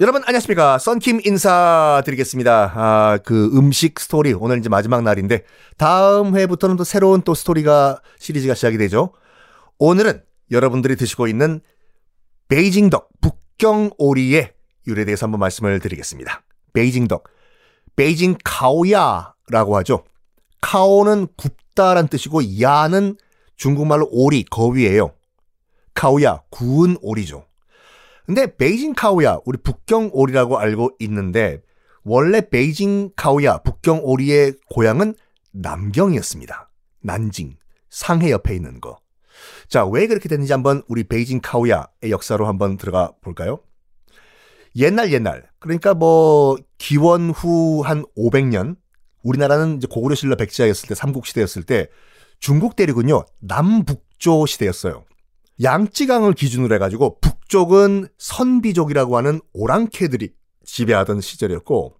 여러분 안녕하십니까 썬킴 인사드리겠습니다. 아, 그 음식 스토리 오늘 이제 마지막 날인데 다음 회부터는 또 새로운 또 스토리가 시리즈가 시작이 되죠. 오늘은 여러분들이 드시고 있는 베이징덕 북경 오리의 유래에 대해서 한번 말씀을 드리겠습니다. 베이징덕 베이징 烤鸭라고 하죠. 烤는 굽다란 뜻이고 鸭는 중국말로 오리 거위예요. 카오야 구운 오리죠. 근데 베이징 카오야 우리 북경 오리라고 알고 있는데 원래 베이징 카오야 북경 오리의 고향은 남경이었습니다. 난징 상해 옆에 있는 거. 자, 왜 그렇게 됐는지 한번 우리 베이징 카오야의 역사로 한번 들어가 볼까요? 옛날 옛날 그러니까 뭐 기원 후 한 500년 우리나라는 이제 고구려 신라 백제였을 때 삼국 시대였을 때 중국 대륙은요 남북조 시대였어요. 양쯔강을 기준으로 해가지고 북쪽은 선비족이라고 하는 오랑캐들이 지배하던 시절이었고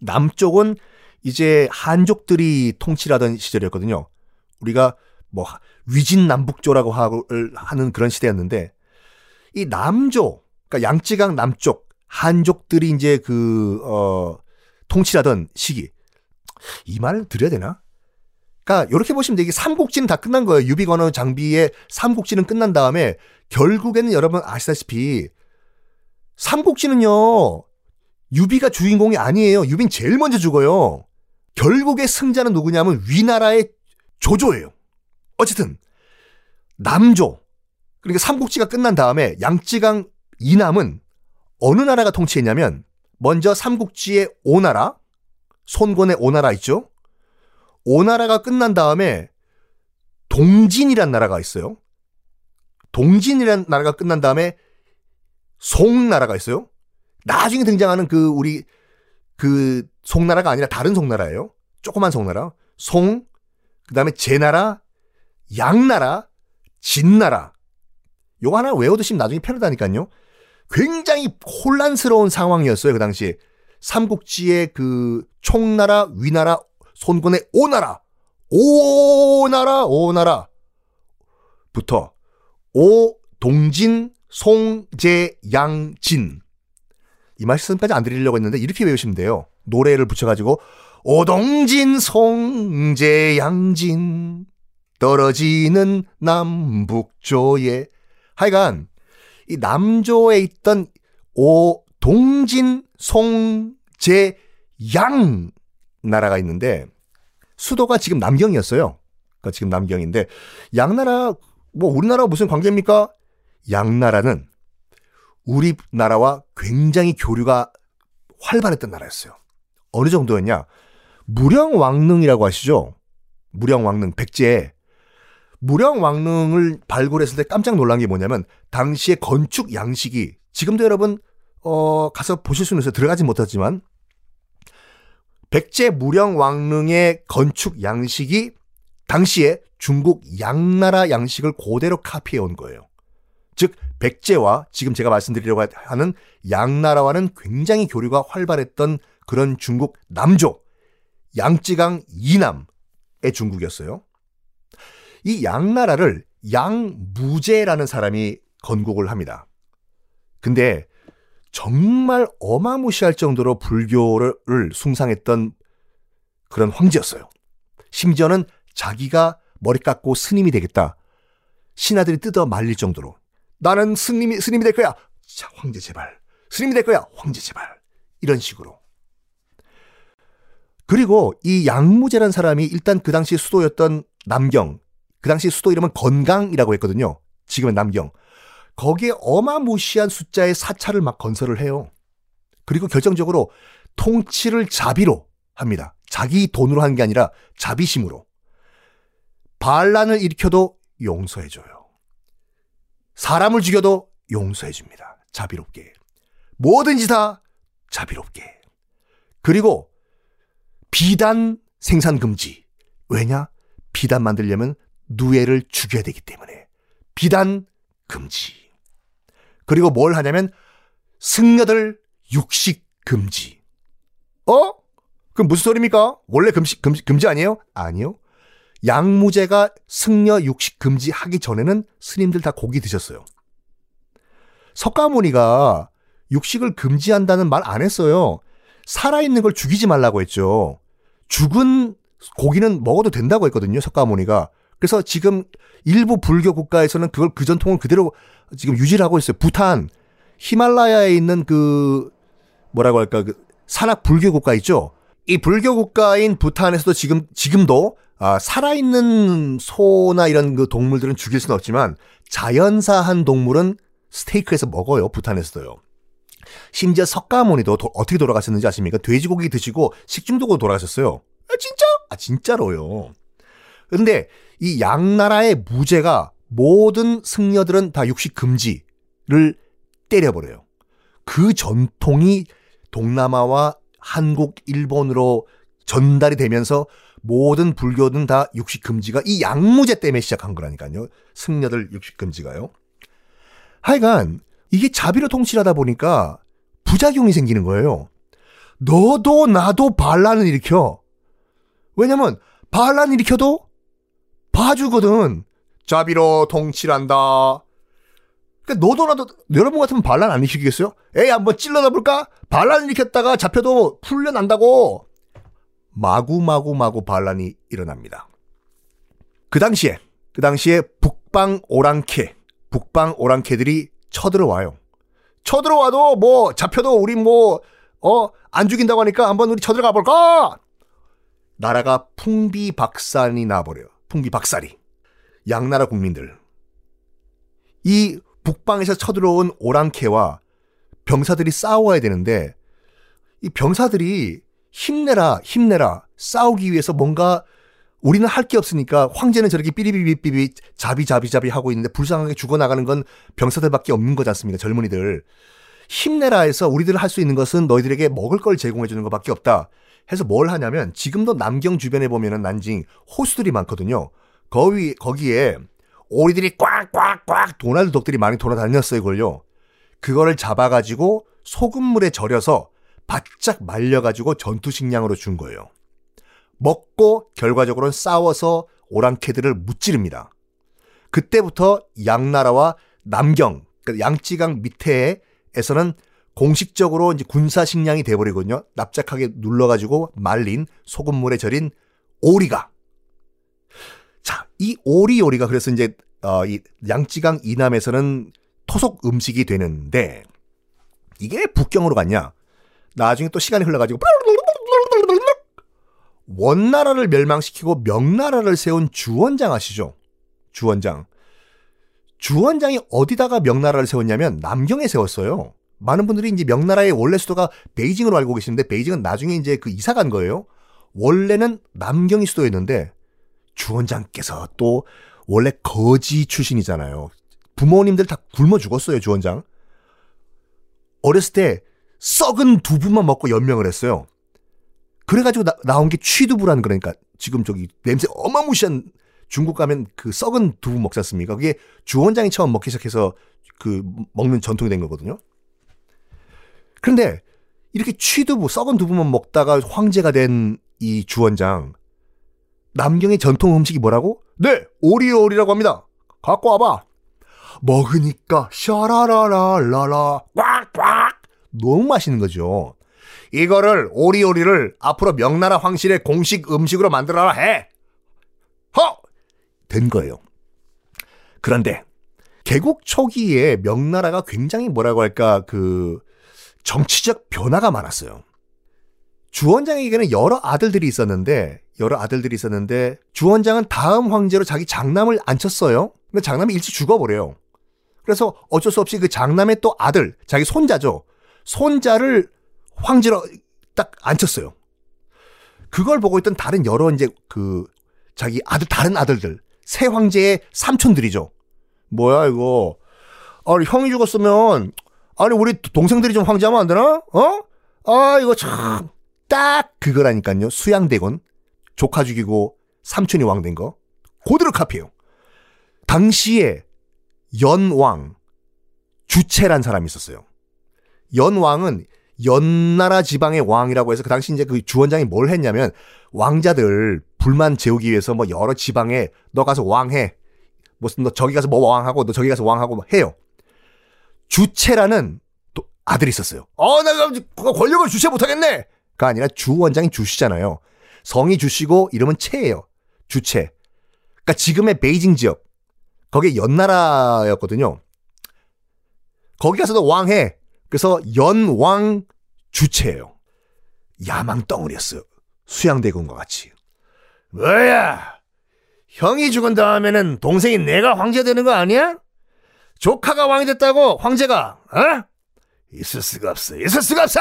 남쪽은 이제 한족들이 통치하던 시절이었거든요. 우리가 뭐 위진남북조라고 하는 그런 시대였는데 이 남조, 그러니까 양쯔강 남쪽 한족들이 이제 그 어, 통치하던 시기 이 말을 드려야 되나? 그러니까 이렇게 보시면 돼. 이게 삼국지는 다 끝난 거예요. 유비 관우 장비의 삼국지는 끝난 다음에 결국에는 여러분 아시다시피 삼국지는요. 유비가 주인공이 아니에요. 유비는 제일 먼저 죽어요. 결국에 승자는 누구냐면 위나라의 조조예요. 어쨌든 남조 그러니까 삼국지가 끝난 다음에 양쯔강 이남은 어느 나라가 통치했냐면 먼저 삼국지의 오나라 손권의 오나라 있죠. 오나라가 끝난 다음에 동진이란 나라가 있어요. 동진이란 나라가 끝난 다음에 송나라가 있어요. 나중에 등장하는 그 우리 그 송나라가 아니라 다른 송나라예요. 조그만 송나라. 송, 그 다음에 제나라, 양나라, 진나라. 요거 하나 외워두시면 나중에 편하다니까요. 굉장히 혼란스러운 상황이었어요, 그 당시에. 삼국지의 그 총나라, 위나라, 손군의 오나라, 오나라, 오나라 부터 오, 동진, 송, 제, 양, 진. 이 말씀까지 안 드리려고 했는데 이렇게 외우시면 돼요. 노래를 붙여가지고 오동진, 송, 제, 양, 진 떨어지는 남북조에 하여간 이 남조에 있던 오, 동진, 송, 제, 양 나라가 있는데 수도가 지금 남경이었어요. 그러니까 지금 남경인데 양나라 뭐 우리나라와 무슨 관계입니까? 양나라는 우리 나라와 굉장히 교류가 활발했던 나라였어요. 어느 정도였냐? 무령왕릉이라고 아시죠? 무령왕릉 백제 무령왕릉을 발굴했을 때 깜짝 놀란 게 뭐냐면 당시의 건축 양식이 지금도 여러분 어 가서 보실 수는 있어요. 들어가지 못하지만 백제 무령 왕릉의 건축 양식이 당시에 중국 양나라 양식을 그대로 카피해 온 거예요. 즉 백제와 지금 제가 말씀드리려고 하는 양나라와는 굉장히 교류가 활발했던 그런 중국 남조 양쯔강 이남의 중국이었어요. 이 양나라를 양무제라는 사람이 건국을 합니다. 근데 정말 어마무시할 정도로 불교를 숭상했던 그런 황제였어요. 심지어는 자기가 머리 깎고 스님이 되겠다. 신하들이 뜯어 말릴 정도로 나는 스님이 스님이 될 거야. 자, 황제 제발. 스님이 될 거야. 황제 제발. 이런 식으로. 그리고 이 양무제란 사람이 일단 그 당시 수도였던 남경, 그 당시 수도 이름은 건강이라고 했거든요. 지금은 남경. 거기에 어마무시한 숫자의 사찰을 막 건설을 해요. 그리고 결정적으로 통치를 자비로 합니다. 자기 돈으로 하는 게 아니라 자비심으로. 반란을 일으켜도 용서해줘요. 사람을 죽여도 용서해줍니다. 자비롭게. 뭐든지 다 자비롭게. 그리고 비단 생산 금지. 왜냐? 비단 만들려면 누에를 죽여야 되기 때문에. 비단 금지. 그리고 뭘 하냐면 승려들 육식 금지. 어? 그럼 무슨 소리입니까? 원래 금식 금지, 금지 아니에요? 아니요. 양무제가 승려 육식 금지 하기 전에는 스님들 다 고기 드셨어요. 석가모니가 육식을 금지한다는 말 안 했어요. 살아있는 걸 죽이지 말라고 했죠. 죽은 고기는 먹어도 된다고 했거든요. 석가모니가. 그래서 지금 일부 불교 국가에서는 그걸 그 전통을 그대로 지금 유지를 하고 있어요. 부탄, 히말라야에 있는 그 뭐라고 할까 그 산악 불교 국가 있죠. 이 불교 국가인 부탄에서도 지금 지금도 아, 살아있는 소나 이런 그 동물들은 죽일 수는 없지만 자연사한 동물은 스테이크에서 먹어요. 부탄에서도요. 심지어 석가모니도 도, 어떻게 돌아가셨는지 아십니까? 돼지고기 드시고 식중독으로 돌아가셨어요. 아, 진짜? 아, 진짜로요. 근데 이 양나라의 무죄가 모든 승려들은 다 육식 금지를 때려버려요. 그 전통이 동남아와 한국, 일본으로 전달이 되면서 모든 불교는 다 육식 금지가 이 양무제 때문에 시작한 거라니까요. 승려들 육식 금지가요. 하여간 이게 자비로 통치하다 보니까 부작용이 생기는 거예요. 너도 나도 반란을 일으켜. 왜냐면 반란 일으켜도 봐주거든. 자비로 통치한다. 그러니까 너도 나도 여러분 같으면 반란 안 일으키겠어요? 에이 한번 찔러다 볼까? 반란 일으켰다가 잡혀도 풀려난다고. 마구마구 마구 반란이 일어납니다. 그 당시에 그 당시에 북방 오랑캐 북방 오랑캐들이 쳐들어와요. 쳐들어와도 뭐 잡혀도 우리 뭐 어 안 죽인다고 하니까 한번 우리 쳐들어가 볼까? 나라가 풍비박산이 나버려요. 풍비박살이. 양나라 국민들. 이 북방에서 쳐들어온 오랑캐와 병사들이 싸워야 되는데 이 병사들이 힘내라 힘내라 싸우기 위해서 뭔가 우리는 할 게 없으니까 황제는 저렇게 삐리비비비비 자비자비자비 하고 있는데 불쌍하게 죽어나가는 건 병사들밖에 없는 거지 않습니까 젊은이들 힘내라 해서 우리들 할 수 있는 것은 너희들에게 먹을 걸 제공해 주는 것밖에 없다 해서 뭘 하냐면 지금도 남경 주변에 보면은 난징 호수들이 많거든요 거기 거기에 오리들이 꽉꽉꽉 도날드 덕들이 많이 돌아다녔어요 이걸요 그거를 잡아가지고 소금물에 절여서 바짝 말려가지고 전투식량으로 준 거예요. 먹고 결과적으로는 싸워서 오랑캐들을 무찌릅니다. 그때부터 양나라와 남경, 그러니까 양찌강 밑에에서는 공식적으로 이제 군사 식량이 돼버리거든요. 납작하게 눌러가지고 말린 소금물에 절인 오리가. 자, 이 오리 요리가 그래서 이제 어, 이 양찌강 이남에서는 토속 음식이 되는데 이게 북경으로 갔냐? 나중에 또 시간이 흘러가지고 원나라를 멸망시키고 명나라를 세운 주원장 아시죠? 주원장. 주원장이 어디다가 명나라를 세웠냐면 남경에 세웠어요. 많은 분들이 이제 명나라의 원래 수도가 베이징으로 알고 계시는데 베이징은 나중에 이제 그 이사 간 거예요. 원래는 남경이 수도였는데 주원장께서 또 원래 거지 출신이잖아요. 부모님들 다 굶어 죽었어요, 주원장. 어렸을 때 썩은 두부만 먹고 연명을 했어요. 그래가지고 나, 온게 취두부라는 그러니까 지금 저기 냄새 어마무시한 중국 가면 그 썩은 두부 먹지 않습니까? 그게 주원장이 처음 먹기 시작해서 그 먹는 전통이 된 거거든요. 그런데 이렇게 취두부, 썩은 두부만 먹다가 황제가 된 이 주원장. 남경의 전통 음식이 뭐라고? 네, 오리오리라고 합니다. 갖고 와봐. 먹으니까 샤라라라라라 꽉꽉 너무 맛있는 거죠. 이거를 오리오리를 앞으로 명나라 황실의 공식 음식으로 만들어라 해. 허! 된 거예요. 그런데 개국 초기에 명나라가 굉장히 뭐라고 할까 그 정치적 변화가 많았어요. 주원장에게는 여러 아들들이 있었는데 여러 아들들이 있었는데 주원장은 다음 황제로 자기 장남을 앉혔어요. 근데 장남이 일찍 죽어버려요. 그래서 어쩔 수 없이 그 장남의 또 아들, 자기 손자죠. 손자를 황제로 딱 앉혔어요. 그걸 보고 있던 다른 여러 이제 그 자기 아들 다른 아들들 새 황제의 삼촌들이죠. 뭐야 이거? 아니 형이 죽었으면 아니 우리 동생들이 좀 황제하면 안 되나? 어? 아 이거 참 딱 그거라니까요. 수양대군 조카 죽이고 삼촌이 왕 된 거. 고대로 카피해요. 당시에 연왕 주체란 사람이 있었어요. 연왕은 연나라 지방의 왕이라고 해서 그 당시 이제 그 주원장이 뭘 했냐면 왕자들 불만 재우기 위해서 뭐 여러 지방에 너 가서 왕해. 무슨 너 저기 가서 뭐 왕하고 너 저기 가서 왕하고 뭐 해요. 주체라는 아들이 있었어요. 어, 그거 권력을 주체 못하겠네! 가 아니라 주 원장이 주시잖아요. 성이 주시고 이름은 채예요. 주체. 그러니까 지금의 베이징 지역. 거기에 연나라였거든요. 거기 가서도 왕해. 그래서 연왕 주체예요. 야망 덩어리였어요. 수양대군과 같이. 뭐야? 형이 죽은 다음에는 동생이 내가 황제 되는 거 아니야? 조카가 왕이 됐다고 황제가 어? 있을 수가 없어. 있을 수가 없어.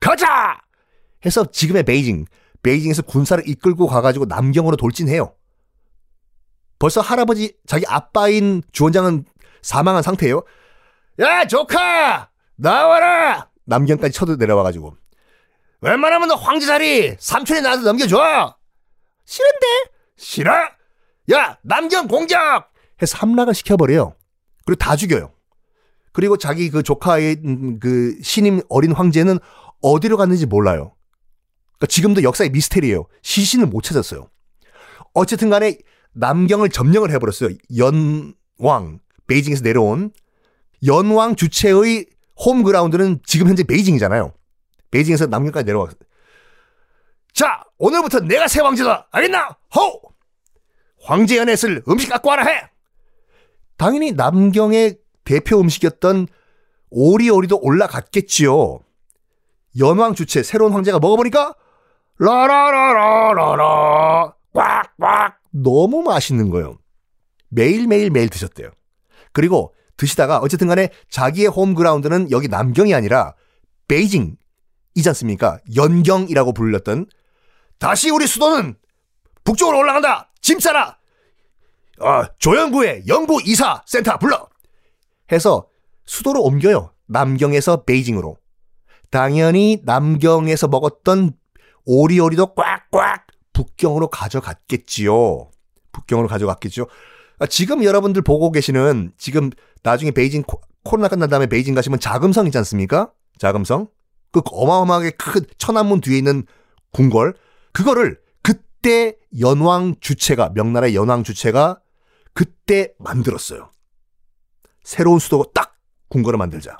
가자. 해서 지금의 베이징, 베이징에서 군사를 이끌고 가가지고 남경으로 돌진해요. 벌써 할아버지 자기 아빠인 주원장은 사망한 상태예요. 야 조카 나와라. 남경까지 쳐도 내려와가지고 웬만하면 너 황제 자리 삼촌이 나한테 넘겨줘. 싫은데? 싫어? 야 남경 공격! 해서 함락을 시켜버려요. 그리고 다 죽여요. 그리고 자기 그 조카의 음, 그 신임 어린 황제는 어디로 갔는지 몰라요. 그러니까 지금도 역사의 미스테리예요. 시신을 못 찾았어요. 어쨌든 간에 남경을 점령을 해버렸어요. 연왕, 베이징에서 내려온 연왕 주체의 홈그라운드는 지금 현재 베이징이잖아요. 베이징에서 남경까지 내려왔어요. 자, 오늘부터 내가 새 황제다. 알겠나? 호! 황제 연애을 음식 갖고 와라 해! 당연히 남경의 대표 음식이었던 오리오리도 올라갔겠지요. 연왕 주체 새로운 황제가 먹어보니까 라라라라라라 꽉꽉 너무 맛있는 거예요. 매일매일 매일 드셨대요. 그리고 드시다가 어쨌든 간에 자기의 홈그라운드는 여기 남경이 아니라 베이징이지 않습니까? 연경이라고 불렸던 다시 우리 수도는 북쪽으로 올라간다. 짐 싸라. 어, 조연구의 연구 이사 센터 불러. 해서 수도로 옮겨요. 남경에서 베이징으로. 당연히 남경에서 먹었던 오리오리도 꽉꽉 북경으로 가져갔겠지요. 북경으로 가져갔겠죠. 아, 지금 여러분들 보고 계시는 지금 나중에 베이징 코로나 끝난 다음에 베이징 가시면 자금성 있지 않습니까? 자금성. 그 어마어마하게 큰 천안문 뒤에 있는 궁궐. 그거를 그때 연왕 주체가 명나라의 연왕 주체가 그때 만들었어요. 새로운 수도 딱 궁궐을 만들자.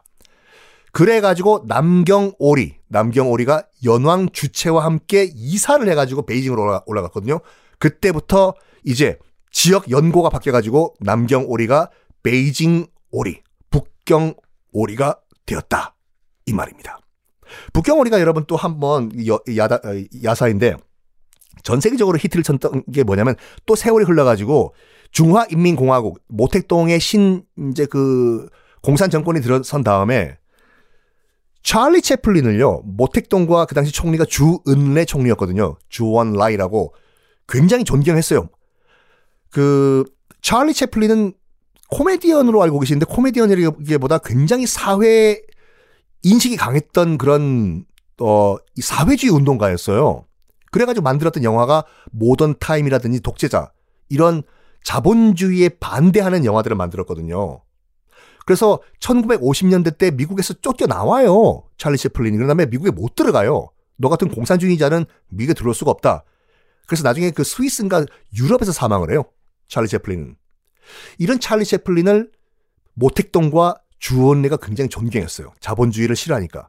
그래가지고 남경오리, 남경오리가 연왕 주체와 함께 이사를 해가지고 베이징으로 올라가, 갔거든요 그때부터 이제 지역 연고가 바뀌어가지고 남경오리가 베이징 오리, 북경 오리가 되었다. 이 말입니다. 북경 오리가 여러분 또 한번 야다, 어, 야사인데 전 세계적으로 히트를 쳤던 게 뭐냐면 또 세월이 흘러가지고 중화인민공화국 모택동의 신 이제 그 공산 정권이 들어선 다음에 찰리 채플린을요 모택동과 그 당시 총리가 주은래 총리였거든요 주원 라이라고 굉장히 존경했어요. 그 찰리 채플린은 코미디언으로 알고 계시는데 코미디언이라기보다 굉장히 사회 인식이 강했던 그런 어 사회주의 운동가였어요. 그래가지고 만들었던 영화가 모던 타임이라든지 독재자 이런 자본주의에 반대하는 영화들을 만들었거든요. 그래서 1950년대 때 미국에서 쫓겨 나와요. 찰리 채플린이. 그 다음에 미국에 못 들어가요. 너 같은 공산주의자는 미국에 들어올 수가 없다. 그래서 나중에 그 스위스인가 유럽에서 사망을 해요. 찰리 채플린은. 이런 찰리 채플린을 모택동과 주은래가 굉장히 존경했어요. 자본주의를 싫어하니까.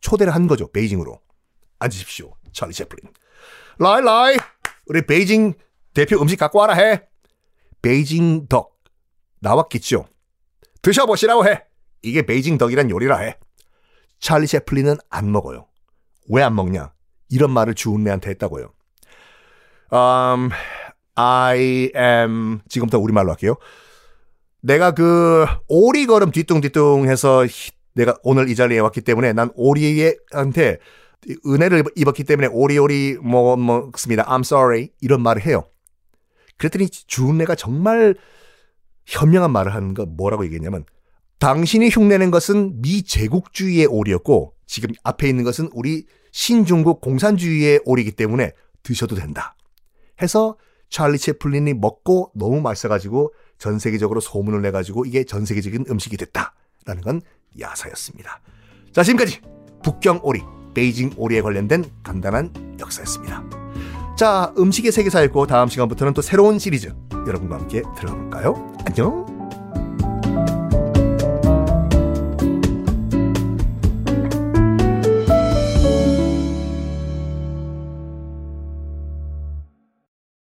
초대를 한 거죠. 베이징으로. 앉으십시오. 찰리 채플린. 来 来. 우리 베이징 대표 음식 갖고 와라 해. 베이징 덕 나왔겠죠. 드셔보시라고 해. 이게 베이징 덕이란 요리라 해. 찰리 채플린은 안 먹어요. 왜 안 먹냐? 이런 말을 주은래한테 했다고요. Um, I am 지금부터 우리말로 할게요. 내가 그 오리 걸음 뒤뚱뒤뚱 해서 내가 오늘 이 자리에 왔기 때문에 난 오리한테 은혜를 입었기 때문에 오리오리 뭐 먹습니다. I'm sorry 이런 말을 해요. 그랬더니 주은래가 정말 현명한 말을 하는 거 뭐라고 얘기했냐면 당신이 흉내낸 것은 미 제국주의의 오리였고 지금 앞에 있는 것은 우리 신중국 공산주의의 오리이기 때문에 드셔도 된다. 해서 찰리 채플린이 먹고 너무 맛있어가지고 전 세계적으로 소문을 내가지고 이게 전 세계적인 음식이 됐다라는 건 야사였습니다. 자 지금까지 북경 오리, 베이징 오리에 관련된 간단한 역사였습니다. 자, 음식의 세계사 읽고 다음 시간부터는 또 새로운 시리즈 여러분과 함께 들어볼까요? 안녕!